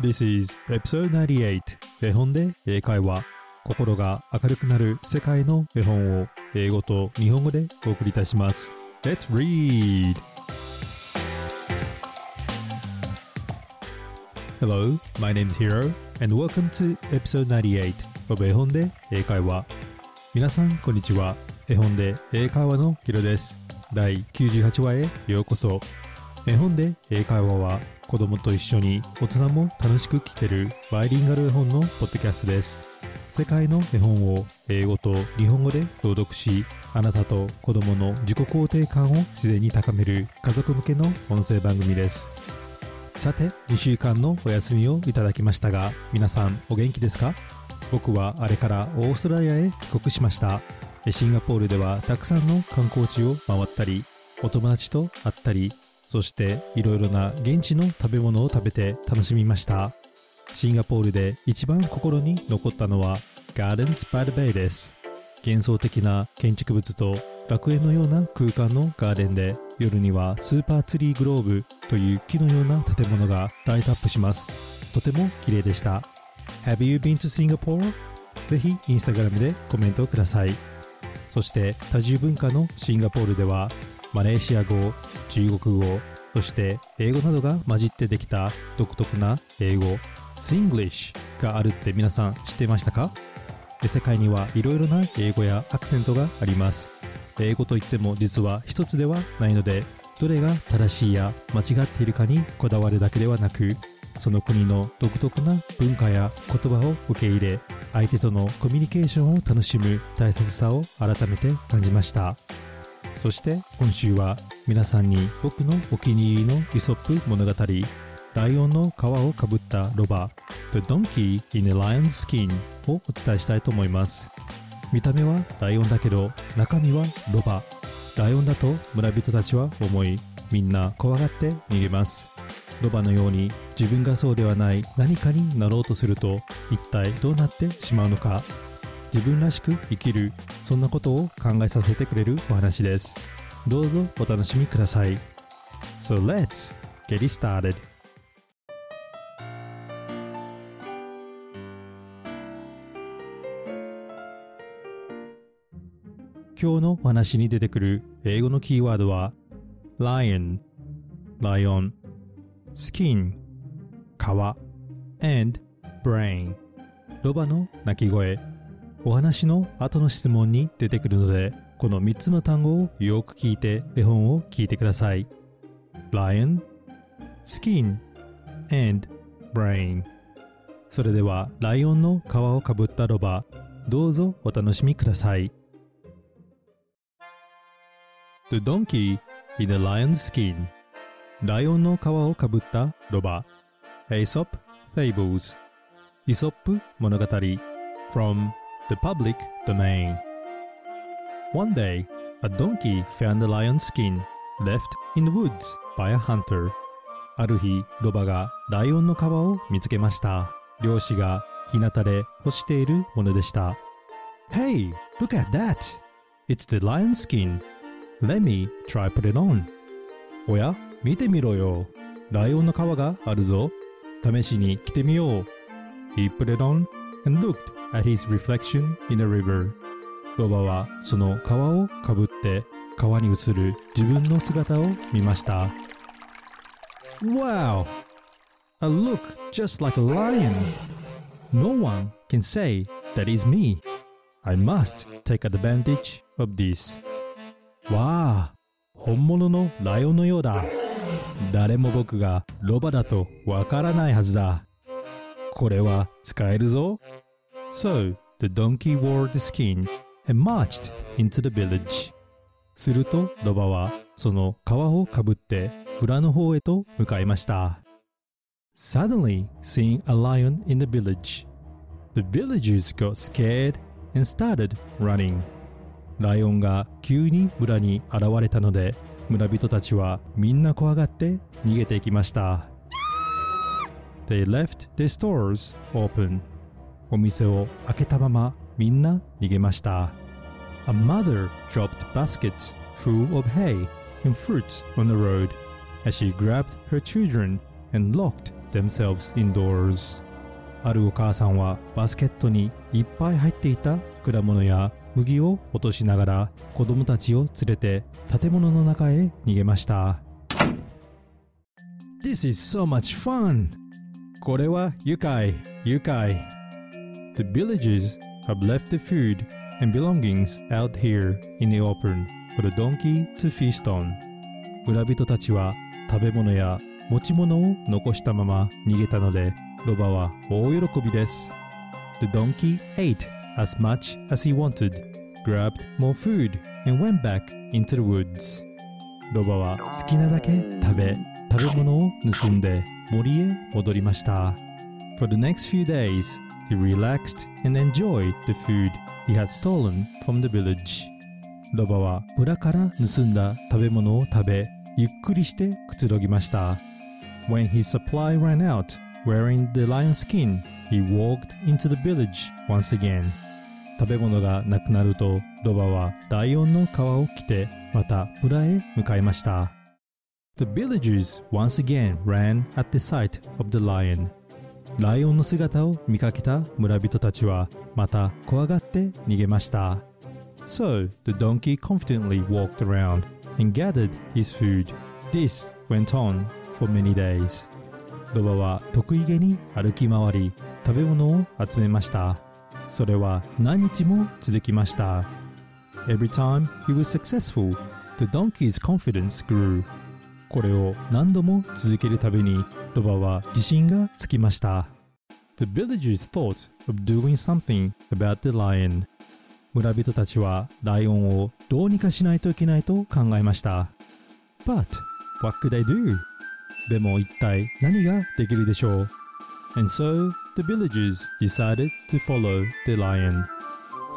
This is episode 98絵本で英会話。心が明るくなる世界の絵本を英語と日本語でお送りいたします。Let's read! Hello, my name is Hiro and welcome to episode 98 of 絵本で英会話。皆さんこんにちは。絵本で英会話のヒロです。第98話へようこそ。絵本で英会話は子供と一緒に大人も楽しく聞けるバイリンガル絵本のポッドキャストです。世界の絵本を英語と日本語で朗読しあなたと子供の自己肯定感を自然に高める家族向けの音声番組です。さて2週間のお休みをいただきましたが皆さんお元気ですか？僕はあれからオーストラリアへ帰国しました。シンガポールではたくさんの観光地を回ったりお友達と会ったりそしていろいろな現地の食べ物を食べて楽しみました。シンガポールで一番心に残ったのは Gardens by the Bay です。幻想的な建築物と楽園のような空間のガーデンで夜にはスーパーツリーグローブという木のような建物がライトアップします。とても綺麗でした。Have you been to Singapore? ぜひインスタグラムでコメントください。そして多重文化のシンガポールではマレーシア語、中国語、そして英語などが混じってできた独特な英語、Singlish があるって皆さん知ってましたか？世界にはいろいろな英語やアクセントがあります。英語といっても実は一つではないので、どれが正しいや間違っているかにこだわるだけではなく、その国の独特な文化や言葉を受け入れ、相手とのコミュニケーションを楽しむ大切さを改めて感じました。そして今週は皆さんに僕のお気に入りのイソップ物語ライオンの皮をかぶったロバ The Donkey in a Lion's Skin をお伝えしたいと思います。見た目はライオンだけど中身はロバ。ライオンだと村人たちは思いみんな怖がって逃げます。ロバのように自分がそうではない何かになろうとすると一体どうなってしまうのか。自分らしく生きるそんなことを考えさせてくれるお話です。どうぞお楽しみください。So let's get it started. 今日のお話に出てくる英語のキーワードは lion ライオン skin 皮 and brain ロバの鳴き声。お話の後の質問に出てくるのでこの3つの単語をよく聞いて絵本を聞いてください。Lion, Skin, and Brain それではライオンの皮をかぶったロバどうぞお楽しみください。The donkey in a lion's skin ライオンの皮をかぶったロバ。Aesop Fables イソップ物語 from the public domain. One day, a donkey found a lion's skin left in the woods by a hunter. ある日、ロバがライオンの皮を見つけました。漁師が日向で干しているものでした。Hey, look at that! It's the lion skin. Let me try put it on. おや、見てみろよ。ライオンの皮があるぞ。試しに着てみよう。He put it on and looked at his reflection in a river ロバはその皮をかぶって川に映る自分の姿を見ました Wow! I look just like a lion No one can say that is me I must take advantage of this わあ本物のライオンのようだ誰も僕がロバだとわからないはずだこれは使えるぞ So the donkey wore the skin and marched into the village. するとロバはその皮をかぶって村の方へと向かいました。Suddenly, seeing a lion in the village, the villagers got scared and started running. ライオンが急に村に現れたので村人たちはみんな怖がって逃げていきました。They left their stores open お店を開けたままみんな逃げました。A mother dropped baskets full of hay and fruits on the road as she grabbed her children and locked themselves indoors. あるお母さんはバスケットにいっぱい入っていた果物や麦を落としながら子供たちを連れて建物の中へ逃げました。This is so much fun! これは愉快、愉快。The villagers have left the food and belongings out here in the open for the donkey to feast on 村人たちは食べ物や持ち物を残したまま逃げたのでロバは大喜びです The donkey ate as much as he wanted grabbed more food and went back into the woods ロバは好きなだけ食べ食べ物を盗んで森へ戻りました For the next few days he relaxed and enjoyed the food he had stolen from the village ロバは村から盗んだ食べ物を食べゆっくりしてくつろぎました When his supply ran out wearing the lion skin he walked into the village once again 食べ物がなくなるとロバはライオンの皮を着てまた村へ向かいました The villagers once again ran at the sight of the lion ライオンの姿を見かけた村人たちはまた怖がって逃げました。So the donkey confidently walked around and gathered his food. This went on for many days. ロバは得意げに歩き回り食べ物を集めました。それは何日も続きました。Every time he was successful, the donkey's confidence grew. これを何度も続けるたびにロバは自信がつきました。The villagers thought of doing something about the lion. 村人たちはライオンをどうにかしないといけないと考えました。But what could they do? でも一体何ができるでしょう And so the villagers decided to follow the lion.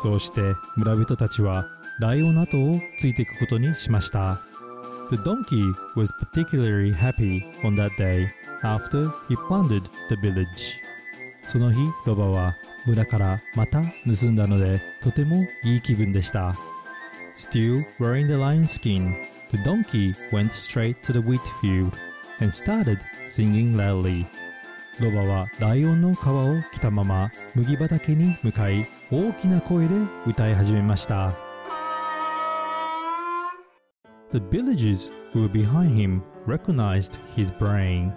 そうして村人たちはライオンの後をついていくことにしました。The donkey was particularly happy on that day after he plundered the village. その日、ロバは村からまた盗んだのでとてもいい気分でした。Still wearing the lion skin, the donkey went straight to the wheat field and started singing loudly. ロバはライオンの皮を着たまま麦畑に向かい大きな声で歌い始めました。The villagers who were behind him recognized his braying.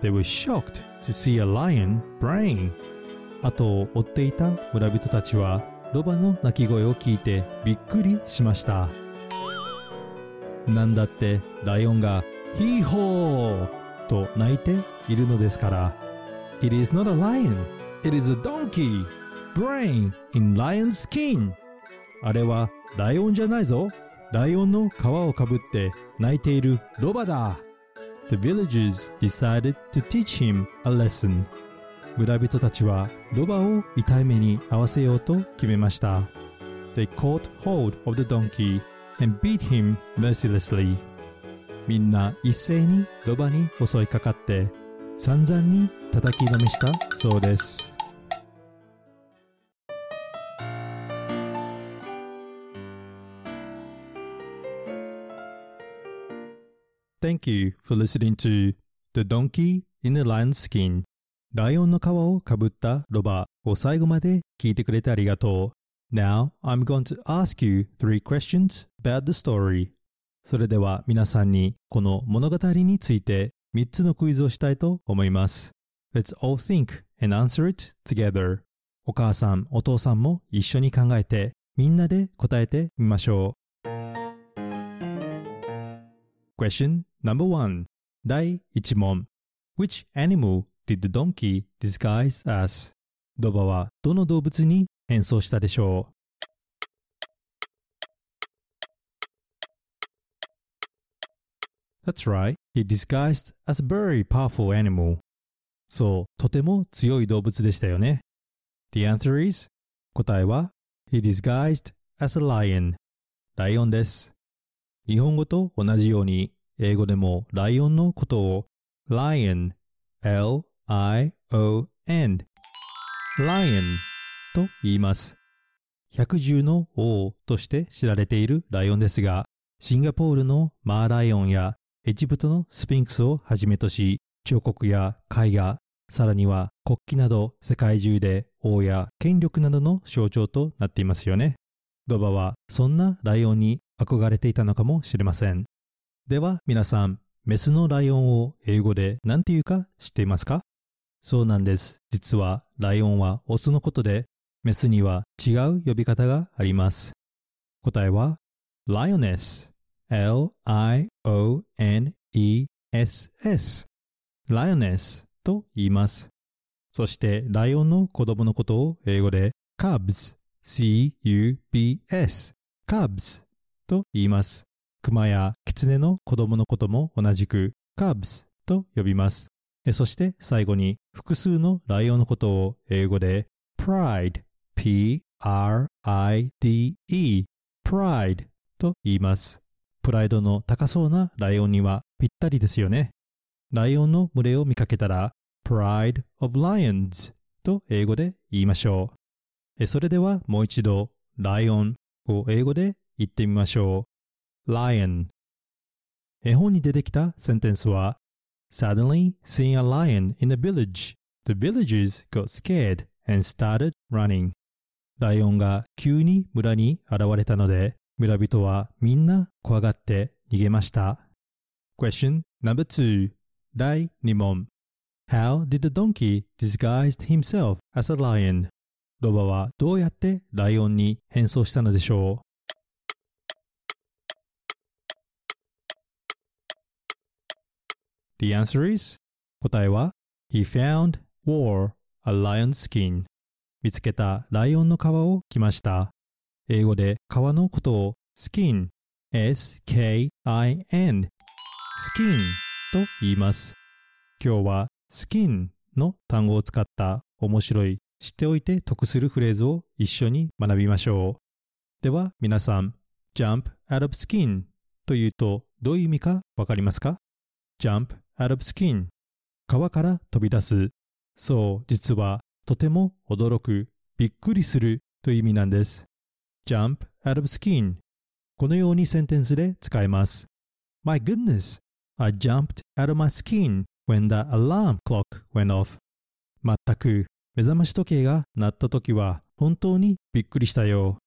They were shocked to see a lion braying. 後を追っていた村人たちはロバの鳴き声を聞いてびっくりしました。なんだってライオンがヒーホーと鳴いているのですから。It is not a lion, it is a donkey, brain in lion's skin. あれはライオンじゃないぞ。ライオンの皮をかぶって泣いているロバだ The villagers decided to teach him a lesson 村人たちはロバを痛い目に合わせようと決めました They caught hold of the donkey and beat him mercilessly みんな一斉にロバに襲いかかって散々に叩きのめしたそうです Thank you for listening to The Donkey in the Lion's Skin ライオンの皮をかぶったロバを最後まで聞いてくれてありがとう。Now I'm going to ask you three questions about the story. それでは皆さんにこの物語について3つのクイズをしたいと思います。Let's all think and answer it together. お母さん、お父さんも一緒に考えてみんなで答えてみましょう。Question number one 第1問 Which animal did the donkey disguise as? ロバはどの動物に変装したでしょう That's right. He disguised as a very powerful animal. そう、とても強い動物でしたよね。The answer is 答えは He disguised as a lion. ライオンです。日本語と同じように英語でもライオンのことを lion, l-i-o-n, lion と言います。百獣の王として知られているライオンですが、シンガポールのマーライオンやエジプトのスピンクスをはじめとし、彫刻や絵画、さらには国旗など世界中で王や権力などの象徴となっていますよね。ロバはそんなライオンに憧れていたのかもしれません。では皆さん、メスのライオンを英語で何て言うか知っていますか？そうなんです。実はライオンはオスのことで、メスには違う呼び方があります。答えは lioness L-I-O-N-E-S-S lioness と言います。そしてライオンの子供のことを英語で cubs C-U-B-S cubs と言います。熊や狐の子供のことも同じく cubs と呼びます。そして最後に複数のライオンのことを英語で pride P-R-I-D-E pride と言います。プライドの高そうなライオンにはぴったりですよね。ライオンの群れを見かけたら pride of lions と英語で言いましょう。それではもう一度ライオンを英語で言ってみましょう。Lion 絵本に出てきたセンテンスは Suddenly seeing a lion in a village, the villagers got scared and started running. ライオンが急に村に現れたので村人はみんな怖がって逃げました。Question number two 第2問 How did the donkey disguise himself as a lion? ロバはどうやってライオンに変装したのでしょう The answer is 答えは He found, wore a lion skin 見つけたライオンの皮を着ました。英語で皮のことを skin, s-k-i-n, skin と言います。今日は skin の単語を使った面白い知っておいて得するフレーズを一緒に学びましょう。では皆さん、jump out of skin というとどういう意味かわかりますか ?jump out of skin 皮から飛び出す。そう、実はとても驚く、びっくりするという意味なんです。jump out of skin このようにセンテンスで使えます。My goodness, I jumped out of my skin when the alarm clock went off. まったく目覚まし時計が鳴った時は本当にびっくりしたよ。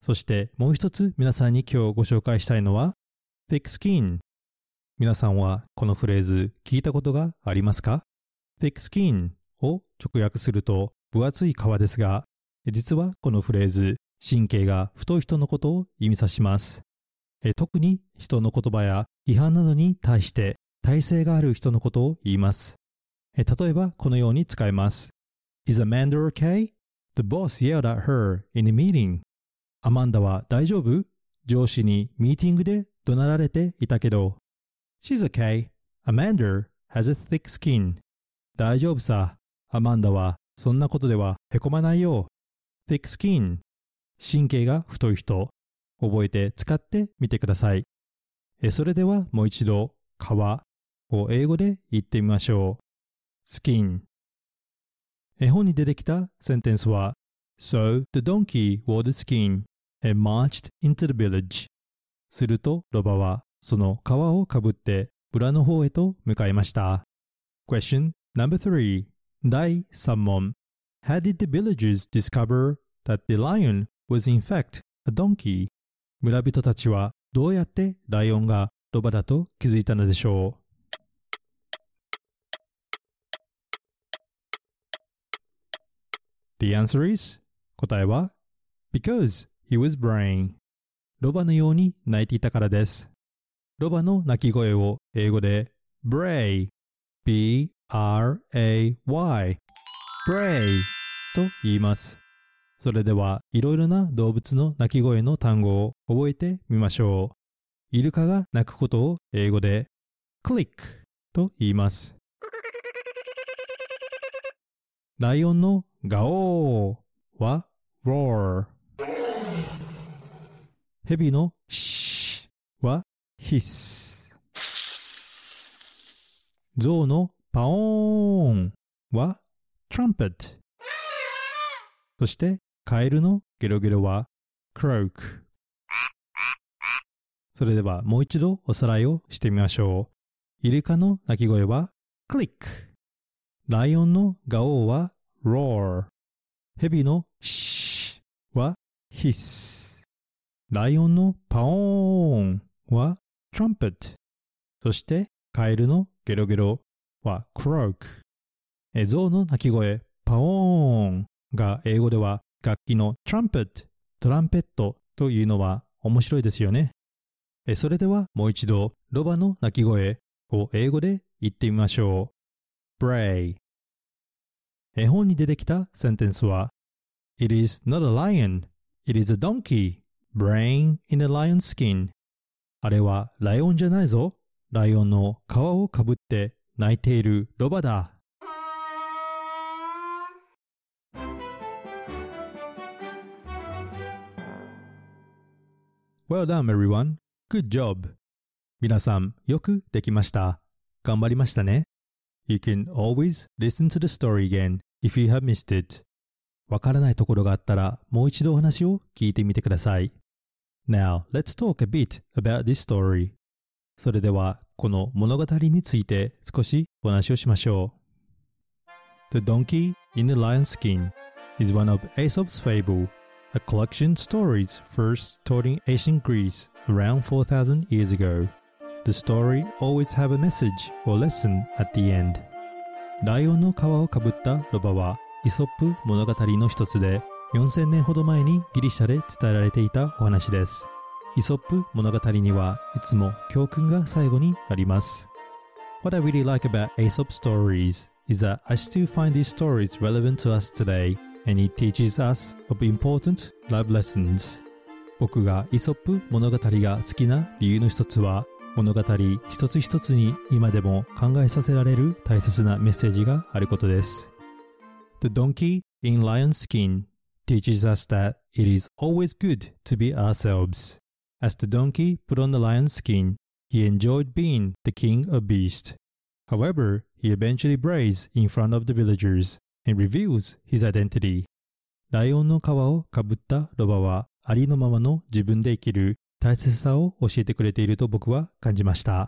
そしてもう一つ皆さんに今日ご紹介したいのは thick skin 皆さんはこのフレーズ聞いたことがありますか？thick skin を直訳すると分厚い皮ですが実はこのフレーズ神経が太い人のことを意味さします。特に人の言葉や違反などに対して体制がある人のことを言います。例えばこのように使えます。Is Amanda okay? The boss yelled at her in a meeting. アマンダは大丈夫？上司にミーティングで怒鳴られていたけど。She's okay. Amanda has a thick skin. 大丈夫さ。アマンダはそんなことではへこまないよ。thick skin 神経が太い人、覚えて使ってみてください。えそれではもう一度、皮を英語で言ってみましょう。skin 絵本に出てきたセンテンスは So the donkey wore the skin and marched into the village するとロバはその皮をかぶって村の方へと向かいました。Question number three 第3問 How did the villagers discover that the lion was in fact a donkey 村人たちはどうやってライオンがロバだと気づいたのでしょう The answer is 答えは Because he was braying ロバのように鳴いていたからですロバの鳴き声を英語で bray b-r-a-y bray と言いますそれではいろいろな動物の鳴き声の単語を覚えてみましょう。イルカが鳴くことを英語でクリックと言います。ライオンのガオーは roar。ヘビのシーは hiss。ゾウのパオーンは trumpet。そしてカエルのゲロゲロは croak。それではもう一度おさらいをしてみましょう。イルカの鳴き声は click ライオンのガオーは roar ヘビの shh は hiss ライオンのパオーンは trumpet. そしてカエルのゲロゲロは croak ゾウの鳴き声パオーン。が英語では楽器の trumpet トランペットというのは面白いですよね。それではもう一度ロバの鳴き声を英語で言ってみましょう。bray 絵本に出てきたセンテンスは It is not a lion, it is a donkey, brain in a lion's skin. あれはライオンじゃないぞ。ライオンの皮をかぶって泣いているロバだ。Well done, everyone. Good job. 皆さん、よくできました。頑張りましたね。You can always listen to the story again if you have missed it. わからないところがあったら、もう一度お話を聞いてみてください。Now, let's talk a bit about this story. それでは、この物語について少しお話をしましょう。The Donkey in the Lion's Skin is one of Aesop's fable a collection of stories first told in ancient Greece around 4000 years ago. The story always have a message or lesson at the end. ライオンの皮をかぶったロバはイソップ物語の一つで4000年ほど前にギリシャで伝えられていたお話です。イソップ物語にはいつも教訓が最後にあります。What I really like about Aesop stories is that I still find these stories relevant to us today and it teaches us of important life lessons 僕がイソップ物語が好きな理由の一つは物語一つ一つに今でも考えさせられる大切なメッセージがあることです The donkey in lion's skin teaches us that it is always good to be ourselves As the donkey put on the lion's skin, he enjoyed being the king of beasts. However, he eventually brays in front of the villagers and reveals his identity. ライオンの皮をかぶったロバはありのままの自分で生きる大切さを教えてくれていると僕は感じました。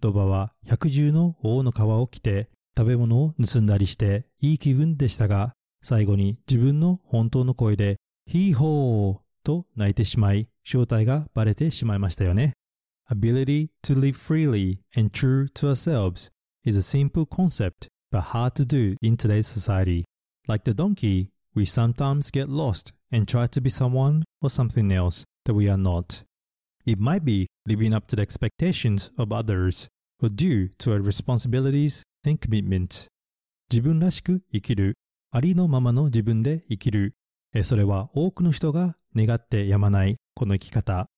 ロバは百獣の王の皮を着て食べ物を盗んだりしていい気分でしたが、最後に自分の本当の声でヒーホーと泣いてしまい、正体がバレてしまいましたよね。Ability to live freely and true to ourselves is a simple concept but hard to do in today's society. Like the donkey, we sometimes get lost and try to be someone or something else that we are not. It might be living up to the expectations of others or due to our responsibilities and commitments. 自分らしく生きる、ありのままの自分で生きる。それは多くの人が願ってやまないこの生き方。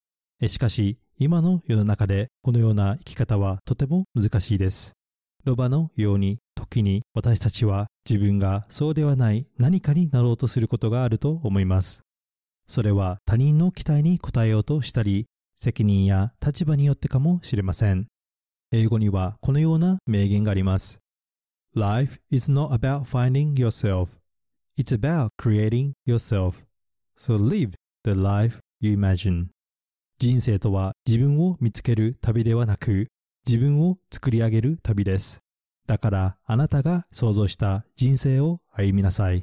しかし、今の世の中でこのような生き方はとても難しいです。ロバのように時に私たちは自分がそうではない何かになろうとすることがあると思います。それは他人の期待に応えようとしたり、責任や立場によってかもしれません。英語にはこのような名言があります。Life is not about finding yourself. It's about creating yourself. So live the life you imagine. 人生とは自分を見つける旅ではなく、自分を作り上げる旅です。だからあなたが想像した人生を歩みなさい。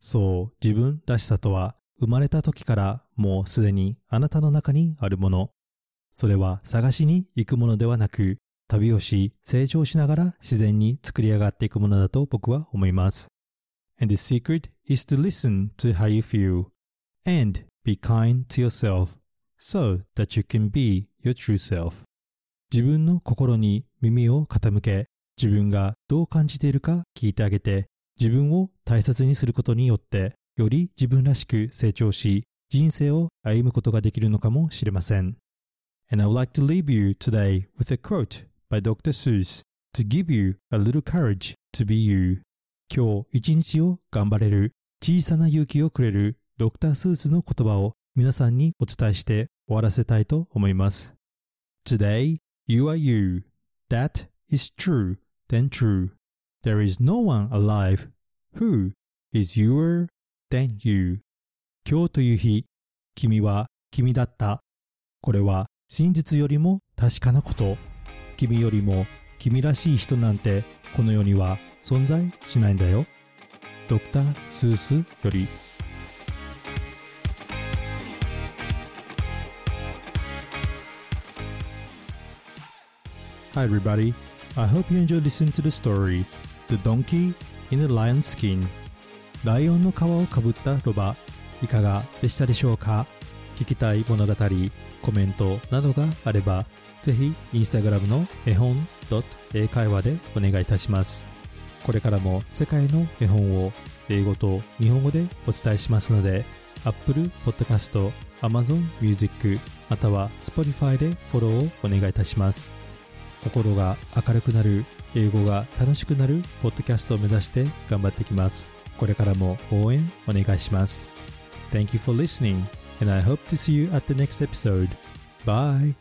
そう、自分らしさとは生まれた時からもうすでにあなたの中にあるもの。それは探しに行くものではなく、旅をし、成長しながら自然に作り上がっていくものだと僕は思います。And the secret is to listen to how you feel and be kind to yourself so that you can be your true self. 自分の心に耳を傾け、自分がどう感じているか聞いてあげて、自分を大切にすることによって、より自分らしく成長し、人生を歩むことができるのかもしれません。And I would like to leave you today with a quote by Dr. Seuss to give you a little courage to be you. 今日一日を頑張れる小さな勇気をくれるドクタースーツの言葉を皆さんにお伝えして終わらせたいと思います。Today You are you. That is true, then true. There is no one alive who is youer than you. 今日という日、君は君だった。これは真実よりも確かなこと。君よりも君らしい人なんてこの世には存在しないんだよ。ドクター・スースより Hi everybody, I hope you enjoy listening to the story The Donkey in the Lion's Skin ライオンの皮をかぶったロバいかがでしたでしょうか聞きたい物語、コメントなどがあればぜひインスタグラムの絵本英会話でお願いいたします。これからも世界の絵本を英語と日本語でお伝えしますので Apple Podcast、Amazon Music または Spotify でフォローをお願いいたします。心が明るくなる英語が楽しくなるポッドキャストを目指して頑張っていきます。これからも応援お願いします。Thank you for listening. And I hope to see you at the next episode. Bye!